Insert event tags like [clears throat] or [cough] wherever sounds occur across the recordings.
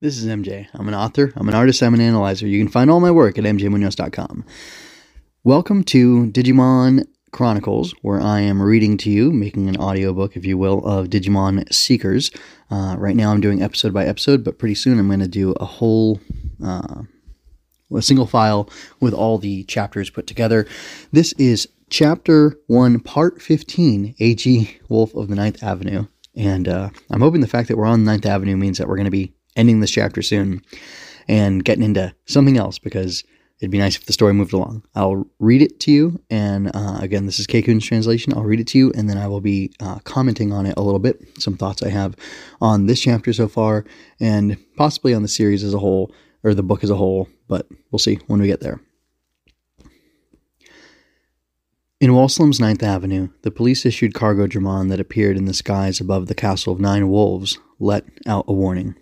This is MJ. I'm an author, I'm an artist, I'm an analyzer. You can find all my work at mjmunoz.com. Welcome to Digimon Chronicles, where I am reading to you, making an audiobook, if you will, of Digimon Seekers. Uh, right now I'm doing episode by episode, but pretty soon I'm going to do a whole. Uh, a single file with all the chapters put together. This is chapter 1, part 15, Eiji Wolf of the Ninth Avenue. And uh, I'm hoping the fact that we're on Ninth Avenue means that we're going to be ending this chapter soon and getting into something else because it'd be nice if the story moved along. I'll read it to you, and uh, again, this is Keikun's translation. I'll read it to you, and then I will be uh, commenting on it a little bit, some thoughts I have on this chapter so far, and possibly on the series as a whole, or the book as a whole, but we'll see when we get there. In Wallslum's Ninth Avenue, the police issued Cargodramon that appeared in the skies above the castle of Nine Wolves let out a warning.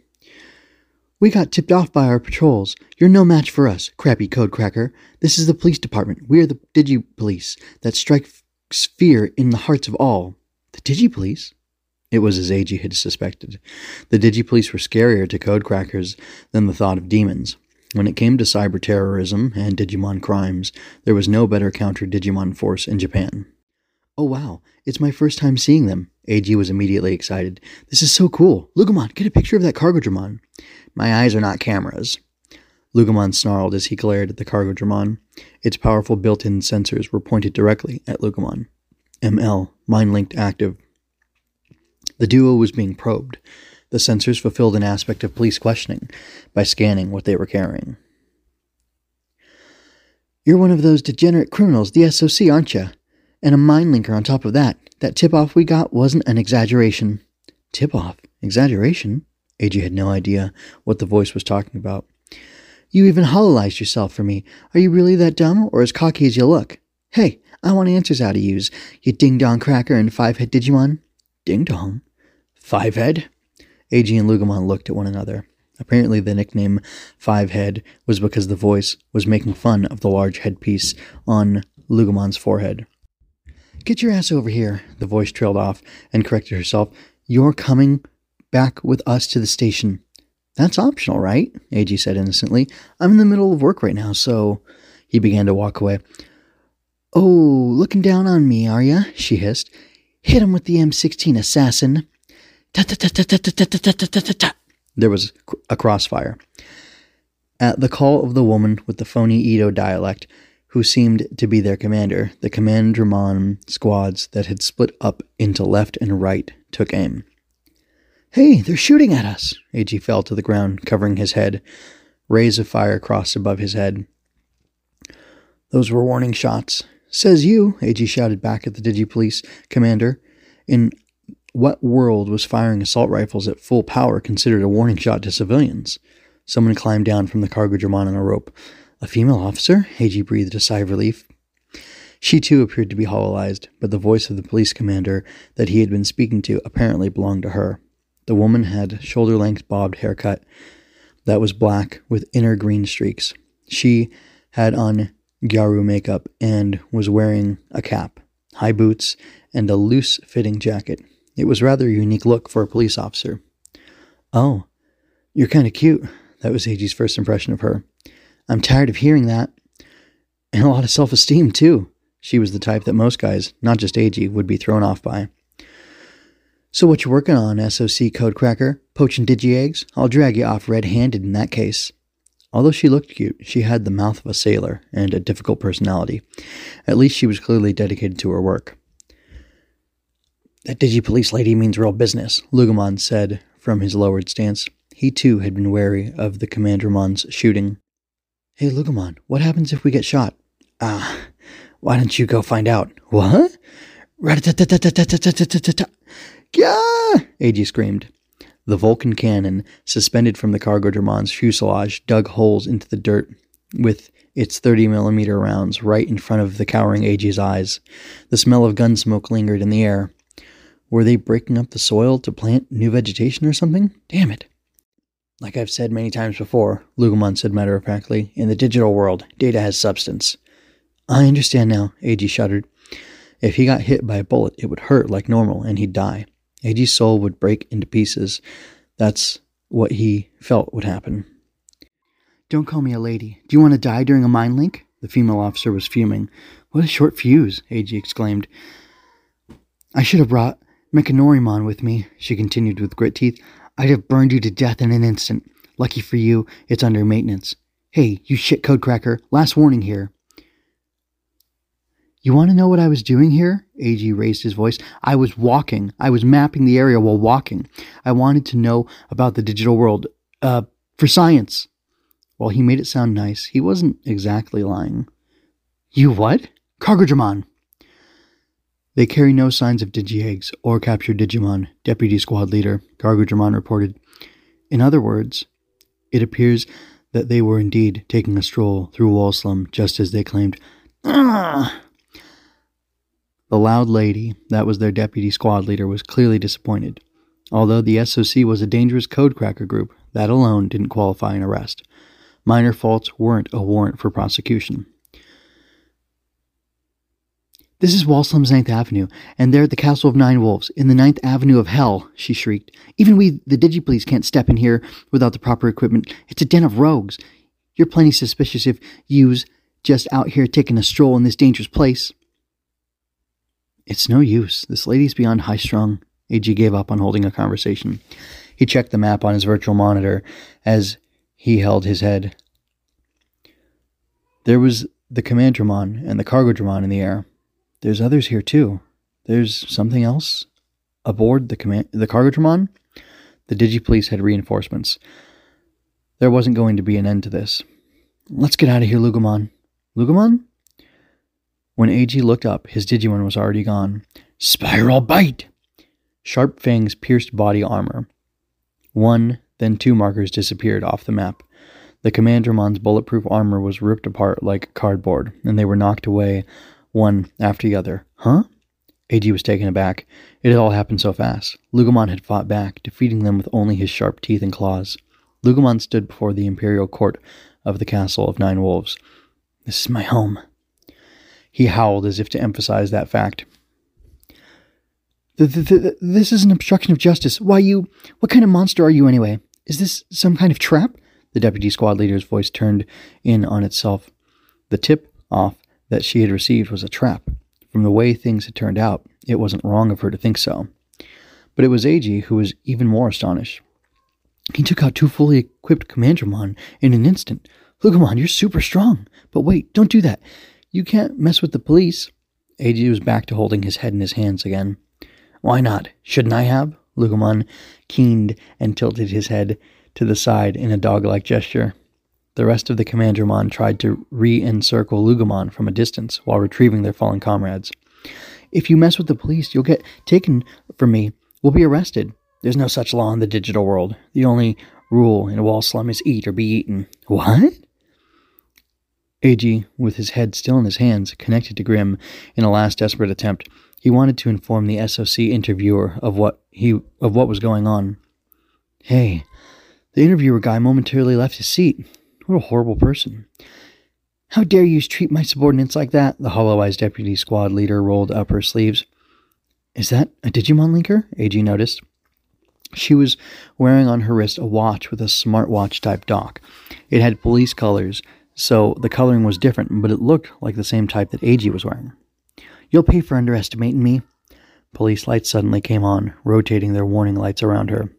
We got tipped off by our patrols. You're no match for us, crappy code cracker. This is the police department. We are the Digi Police that strikes fear in the hearts of all. The Digi Police? It was as Eiji had suspected. The Digi Police were scarier to code crackers than the thought of demons. When it came to cyber terrorism and Digimon crimes, there was no better counter Digimon force in Japan. Oh wow, it's my first time seeing them. Eiji was immediately excited. This is so cool. Loogamon, get a picture of that Cargodramon. My eyes are not cameras. Loogamon snarled as he glared at the Cargodramon. Its powerful built in sensors were pointed directly at Loogamon. ML, mind linked active. The duo was being probed. The sensors fulfilled an aspect of police questioning by scanning what they were carrying. You're one of those degenerate criminals, the SOC, aren't you? And a mind linker on top of that. That tip off we got wasn't an exaggeration. Tip off? Exaggeration? Eiji had no idea what the voice was talking about. You even hololized yourself for me. Are you really that dumb or as cocky as you look? Hey, I want answers out of yous, you ding dong cracker and five head Digimon. Ding dong? Five head? Eiji and Loogamon looked at one another. Apparently, the nickname Five Head was because the voice was making fun of the large headpiece on Loogamon's forehead. Get your ass over here, the voice trailed off and corrected herself. You're coming back with us to the station. That's optional, right? Eiji said innocently. I'm in the middle of work right now, so. He began to walk away. Oh, looking down on me, are ya? she hissed. Hit him with the M16, assassin. There was a crossfire. At the call of the woman with the phony Edo dialect, who seemed to be their commander, the Commandramon squads that had split up into left and right took aim. Hey, they're shooting at us! Eiji fell to the ground, covering his head. Rays of fire crossed above his head. Those were warning shots. Says you, Eiji shouted back at the Digipolice commander. In what world was firing assault rifles at full power considered a warning shot to civilians? Someone climbed down from the Cargodramon on a rope. A female officer? Eiji breathed a sigh of relief. She too appeared to be hololized, but the voice of the police commander that he had been speaking to apparently belonged to her. The woman had shoulder length bobbed haircut that was black with inner green streaks. She had on Gyaru makeup and was wearing a cap, high boots, and a loose fitting jacket. It was rather a unique look for a police officer. Oh, you're kind of cute. That was Eiji's first impression of her. I'm tired of hearing that. And a lot of self esteem, too. She was the type that most guys, not just Eiji, would be thrown off by. So, what you working on, SOC code cracker? Poaching digi eggs? I'll drag you off red handed in that case. Although she looked cute, she had the mouth of a sailor and a difficult personality. At least she was clearly dedicated to her work. That digi police lady means real business, Loogamon said from his lowered stance. He too had been wary of the Commandramon's shooting. Hey, Loogamon, what happens if we get shot? Ah, why don't you go find out? What? Yeah! Eiji screamed. The Vulcan cannon, suspended from the Cargodramon's fuselage, dug holes into the dirt with its 30 millimeter rounds right in front of the cowering Eiji's eyes. The smell of gun smoke lingered in the air. Were they breaking up the soil to plant new vegetation or something? Damn it. Like I've said many times before, Loogamon said matter of factly, in the digital world, data has substance. I understand now, Eiji shuddered. If he got hit by a bullet, it would hurt like normal and he'd die. Eiji's soul would break into pieces. That's what he felt would happen. Don't call me a lady. Do you want to die during a mind link? The female officer was fuming. What a short fuse, Eiji exclaimed. I should have brought Mechanorimon with me, she continued with grit teeth. I'd have burned you to death in an instant. Lucky for you, it's under maintenance. Hey, you shit code cracker, last warning here. You want to know what I was doing here? Eiji raised his voice. I was walking. I was mapping the area while walking. I wanted to know about the digital world. Uh, for science. While he made it sound nice, he wasn't exactly lying. You what? Cargodramon. They carry no signs of Digi-Eggs or captured Digimon, Deputy Squad Leader, Cargodramon reported. In other words, it appears that they were indeed taking a stroll through Wallslum just as they claimed. Ah! The loud lady, that was their deputy squad leader, was clearly disappointed. Although the SOC was a dangerous codecracker group, that alone didn't qualify an arrest. Minor faults weren't a warrant for prosecution. This is Wallslum's Ninth Avenue, and they're at the Castle of Nine Wolves, in the Ninth Avenue of Hell, she shrieked. Even we, the Digipolice, can't step in here without the proper equipment. It's a den of rogues. You're plenty suspicious if you's just out here taking a stroll in this dangerous place. It's no use. This lady's beyond high strung. Eiji gave up on holding a conversation. He checked the map on his virtual monitor as he held his head. There was the Commandramon and the cargo Cargodramon in the air. There's others here too. There's something else aboard the command the cargo Cargodramon. The Digipolice had reinforcements. There wasn't going to be an end to this. Let's get out of here, Loogamon. Loogamon? When Eiji looked up, his Digimon was already gone. Spiral Bite! Sharp fangs pierced body armor. One, then two markers disappeared off the map. The Commandramon's bulletproof armor was ripped apart like cardboard, and they were knocked away one after the other. Huh? Eiji was taken aback. It had all happened so fast. Loogamon had fought back, defeating them with only his sharp teeth and claws. Loogamon stood before the imperial court of the castle of Nine Wolves. This is my home, he howled as if to emphasize that fact. This is an obstruction of justice. Why, you. What kind of monster are you, anyway? Is this some kind of trap? The deputy squad leader's voice turned in on itself. The tip off that she had received was a trap. From the way things had turned out, it wasn't wrong of her to think so. But it was Eiji who was even more astonished. He took out two fully equipped Commandramon in an instant. Loogamon, you're super strong. But wait, don't do that. You can't mess with the police. Eiji was back to holding his head in his hands again. Why not? Shouldn't I have? Loogamon keened and tilted his head to the side in a dog-like gesture. The rest of the Commandramon tried to re-encircle Loogamon from a distance while retrieving their fallen comrades. If you mess with the police, you'll get taken from me. We'll be arrested. There's no such law in the digital world. The only rule in a Wallslum is eat or be eaten. What? Eiji, with his head still in his hands, connected to Grim in a last desperate attempt. He wanted to inform the SOC interviewer of what he of what was going on. Hey, the interviewer guy momentarily left his seat. What a horrible person. How dare you treat my subordinates like that? The hollow-eyed deputy squad leader rolled up her sleeves. Is that a Digimon linker? Eiji noticed. She was wearing on her wrist a watch with a smartwatch type dock. It had police colors so the coloring was different, but it looked like the same type that Eiji was wearing. You'll pay for underestimating me. Police lights suddenly came on, rotating their warning lights around her.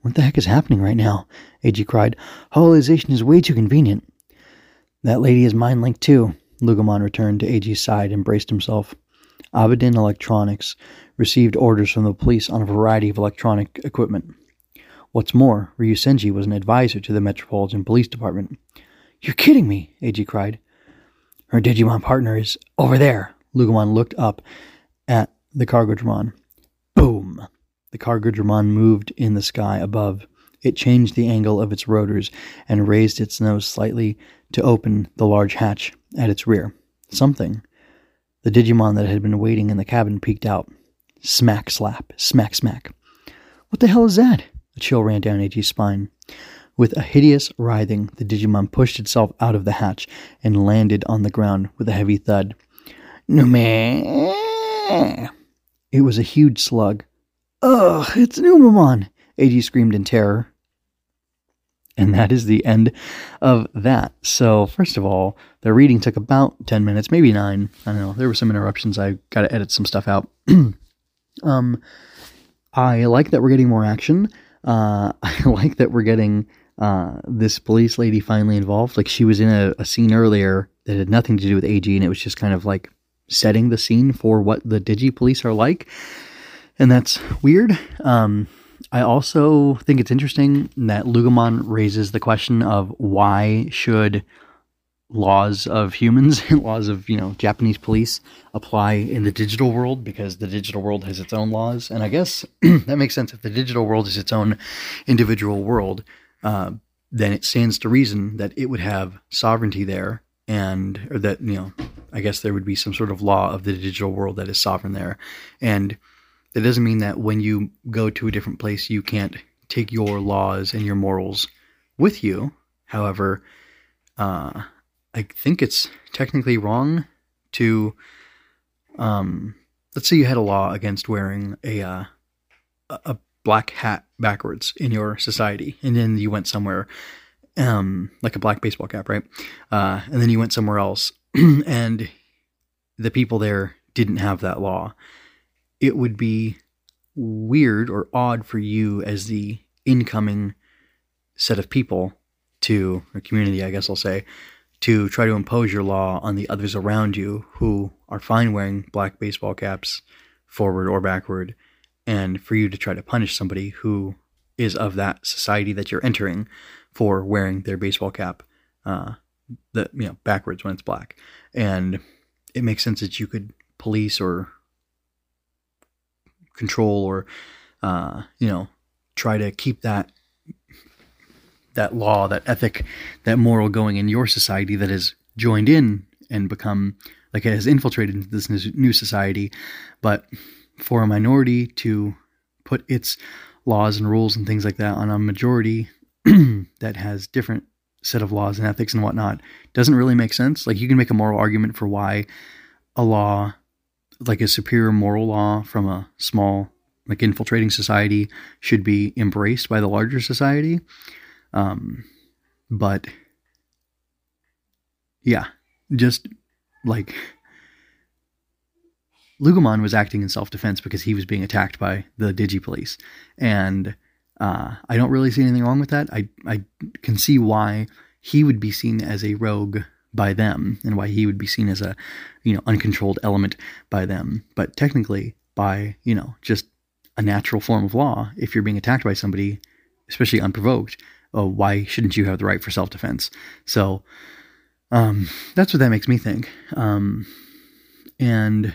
What the heck is happening right now? Eiji cried. Holization is way too convenient. That lady is mind linked too. Loogamon returned to Eiji's side and braced himself. Abedin Electronics received orders from the police on a variety of electronic equipment. What's more, Ryusenji was an advisor to the Metropolitan Police Department. You're kidding me, Eiji cried. Her Digimon partner is over there. Loogamon looked up at the Cargodramon. Boom! The Cargodramon moved in the sky above. It changed the angle of its rotors and raised its nose slightly to open the large hatch at its rear. Something. The Digimon that had been waiting in the cabin peeked out. Smack slap, smack smack. What the hell is that? A chill ran down Eiji's spine. With a hideous writhing, the Digimon pushed itself out of the hatch and landed on the ground with a heavy thud. Nume! It was a huge slug. Ugh, it's an Numemon! Eiji screamed in terror. And that is the end of that. So, first of all, the reading took about 10 minutes, maybe nine. I don't know. There were some interruptions. I got to edit some stuff out. [clears throat] um, I like that we're getting more action. Uh, [laughs] I like that we're getting uh, this police lady finally involved. Like, she was in a, a scene earlier that had nothing to do with Eiji, and it was just kind of like setting the scene for what the Digi police are like. And that's weird. Um, I also think it's interesting that Loogamon raises the question of why should laws of humans and [laughs] laws of you know Japanese police apply in the digital world because the digital world has its own laws, and I guess [clears throat] that makes sense. If the digital world is its own individual world, uh, then it stands to reason that it would have sovereignty there, and or that you know, I guess there would be some sort of law of the digital world that is sovereign there, and that doesn't mean that when you go to a different place, you can't take your laws and your morals with you. However, uh, I think it's technically wrong to, um, let's say you had a law against wearing a uh, a black hat backwards in your society, and then you went somewhere, um, like a black baseball cap, right? Uh, and then you went somewhere else, [clears throat] and the people there didn't have that law it would be weird or odd for you as the incoming set of people to or community, I guess I'll say, to try to impose your law on the others around you who are fine wearing black baseball caps forward or backward, and for you to try to punish somebody who is of that society that you're entering for wearing their baseball cap, uh, the you know backwards when it's black, and it makes sense that you could police or control or uh, you know try to keep that that law, that ethic, that moral going in your society that has joined in and become like it has infiltrated into this new society. But for a minority to put its laws and rules and things like that on a majority [clears throat] that has different set of laws and ethics and whatnot doesn't really make sense. Like you can make a moral argument for why a law like a superior moral law from a small like infiltrating society should be embraced by the larger society um but yeah just like Loogamon was acting in self-defense because he was being attacked by the digi police. And uh, I don't really see anything wrong with that. I I can see why he would be seen as a rogue by them and why he would be seen as a you know uncontrolled element by them. But technically by you know just a natural form of law if you're being attacked by somebody especially unprovoked uh, why shouldn't you have the right for self-defense? So um, that's what that makes me think. Um, and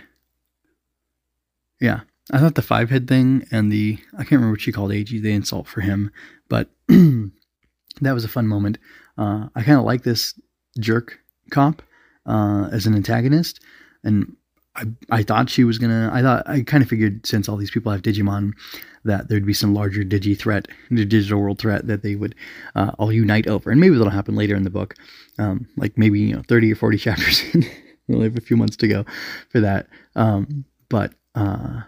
yeah i thought the five head thing and the i can't remember what she called Eiji the insult for him but [clears throat] that was a fun moment uh, i kind of like this jerk cop uh, as an antagonist, and I I thought she was gonna. I thought I kind of figured since all these people have Digimon that there'd be some larger digi threat, digital world threat that they would uh, all unite over, and maybe that'll happen later in the book, um, like maybe you know thirty or forty [laughs] chapters we only have a few months to go for that, um, but. Uh,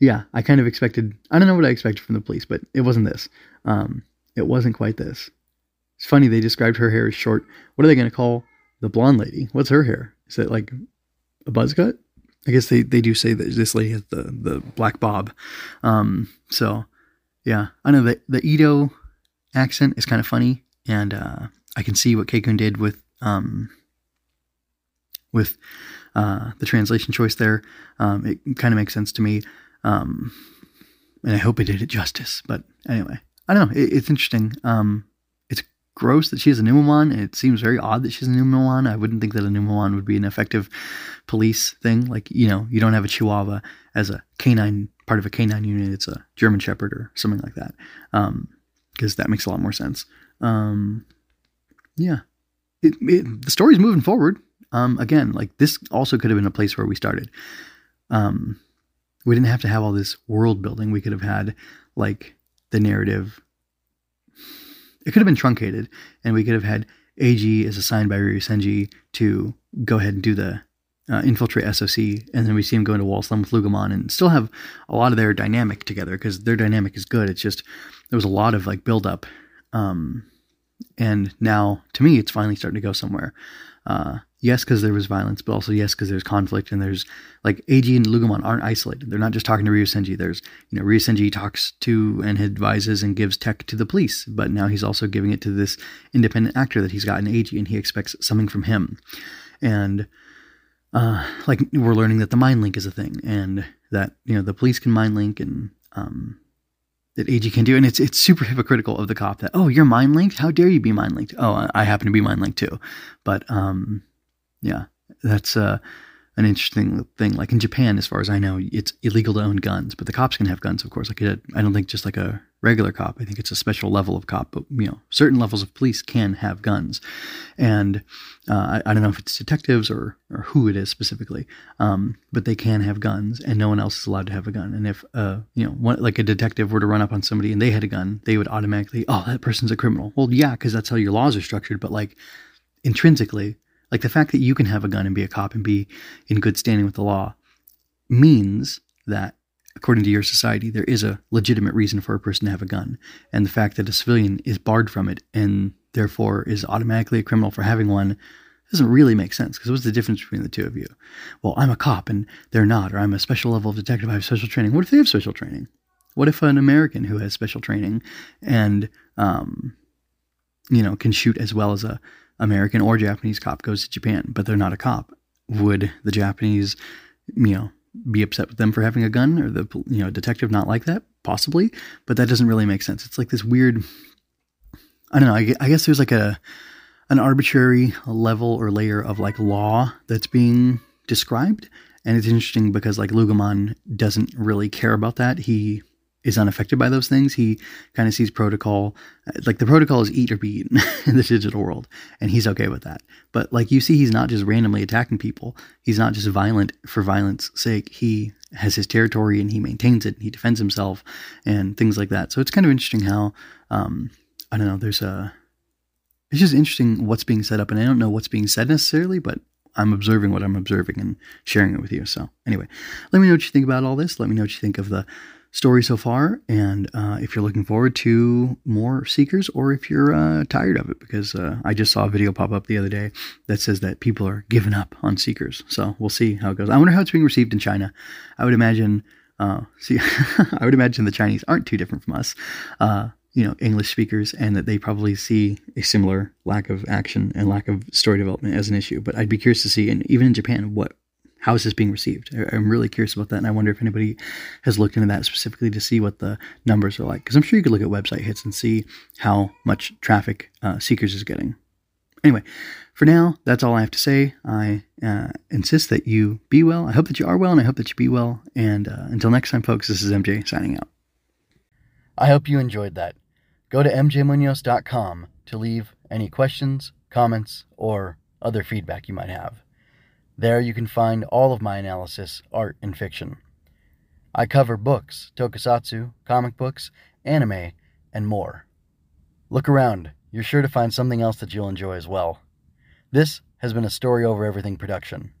yeah, I kind of expected. I don't know what I expected from the police, but it wasn't this. Um, it wasn't quite this. It's funny they described her hair as short. What are they going to call the blonde lady. What's her hair? Is it like a buzz cut? I guess they, they do say that this lady has the, the black bob. Um, so yeah, I know the, the Edo accent is kind of funny, and uh, I can see what Keikun did with um, with uh, the translation choice there. Um, it kind of makes sense to me, um, and I hope it did it justice. But anyway, I don't know. It, it's interesting. Um, it's gross that she has a Numemon. It seems very odd that she's a Numemon. I wouldn't think that a Numemon would be an effective police thing. Like, you know, you don't have a Chihuahua as a canine, part of a canine unit. It's a German Shepherd or something like that. Um, because that makes a lot more sense. Um, yeah. It, it, the story's moving forward. Um, again, like this also could have been a place where we started. Um, we didn't have to have all this world building. We could have had like the narrative it could have been truncated, and we could have had Eiji is assigned by Ryusenji to go ahead and do the uh, infiltrate SOC, and then we see him go into Wallslum with Loogamon, and still have a lot of their dynamic together because their dynamic is good. It's just there was a lot of like build up um, and now, to me, it's finally starting to go somewhere. Uh, yes, because there was violence, but also yes, because there's conflict and there's like Eiji and Loogamon aren't isolated. They're not just talking to Ryusenji. There's, you know, Ryusenji talks to and advises and gives tech to the police, but now he's also giving it to this independent actor that he's got in Eiji and he expects something from him. And, uh, like we're learning that the mind link is a thing and that, you know, the police can mind link and, um, that Eiji can do, and it's it's super hypocritical of the cop that oh you're mind linked, how dare you be mind linked? Oh, I happen to be mind linked too, but um, yeah, that's uh, an interesting thing. Like in Japan, as far as I know, it's illegal to own guns, but the cops can have guns, of course. Like I don't think just like a regular cop. I think it's a special level of cop, but you know, certain levels of police can have guns, and uh, I, I, don't know if it's detectives or or who it is specifically, um, but they can have guns, and no one else is allowed to have a gun. And if uh, you know, one, like a detective were to run up on somebody and they had a gun, they would automatically, oh, that person's a criminal. Well, yeah, because that's how your laws are structured, but like intrinsically like the fact that you can have a gun and be a cop and be in good standing with the law means that, according to your society, there is a legitimate reason for a person to have a gun. And the fact that a civilian is barred from it and therefore is automatically a criminal for having one doesn't really make sense because what's the difference between the two of you? Well, I'm a cop and they're not, or I'm a special level of detective, I have special training. What if they have special training? What if an American who has special training and, um, you know, can shoot as well as a American or Japanese cop goes to Japan, but they're not a cop. Would the Japanese, you know, be upset with them for having a gun or the you know detective not like that? Possibly, but that doesn't really make sense. It's like this weird. I don't know. I, I guess there's like a an arbitrary level or layer of like law that's being described, and it's interesting because like Loogamon doesn't really care about that. He is unaffected by those things. He kind of sees protocol like the protocol is eat or be eaten [laughs] in the digital world, and he's okay with that. But like you see, he's not just randomly attacking people. He's not just violent for violence sake. He has his territory and he maintains it. He defends himself and things like that. So it's kind of interesting how um, I don't know. There's a it's just interesting what's being set up, and I don't know what's being said necessarily, but I'm observing what I'm observing and sharing it with you. So anyway, let me know what you think about all this. Let me know what you think of the story so far, and uh, if you're looking forward to more Seekers, or if you're uh, tired of it, because uh, I just saw a video pop up the other day that says that people are giving up on Seekers. So we'll see how it goes. I wonder how it's being received in China. I would imagine, uh, [laughs] see, I would imagine the Chinese aren't too different from us. Uh, you know, English speakers, and that they probably see a similar lack of action and lack of story development as an issue. But I'd be curious to see, and even in Japan, what how is this being received? I'm really curious about that, and I wonder if anybody has looked into that specifically to see what the numbers are like. Because I'm sure you could look at website hits and see how much traffic uh, Seekers is getting. Anyway, for now, that's all I have to say. I uh, insist that you be well. I hope that you are well, and I hope that you be well. And uh, until next time, folks, this is MJ signing out. I hope you enjoyed that. Go to mjmunoz.com to leave any questions, comments, or other feedback you might have. There you can find all of my analysis, art, and fiction. I cover books, tokusatsu, comic books, anime, and more. Look around, you're sure to find something else that you'll enjoy as well. This has been a Story Over Everything production.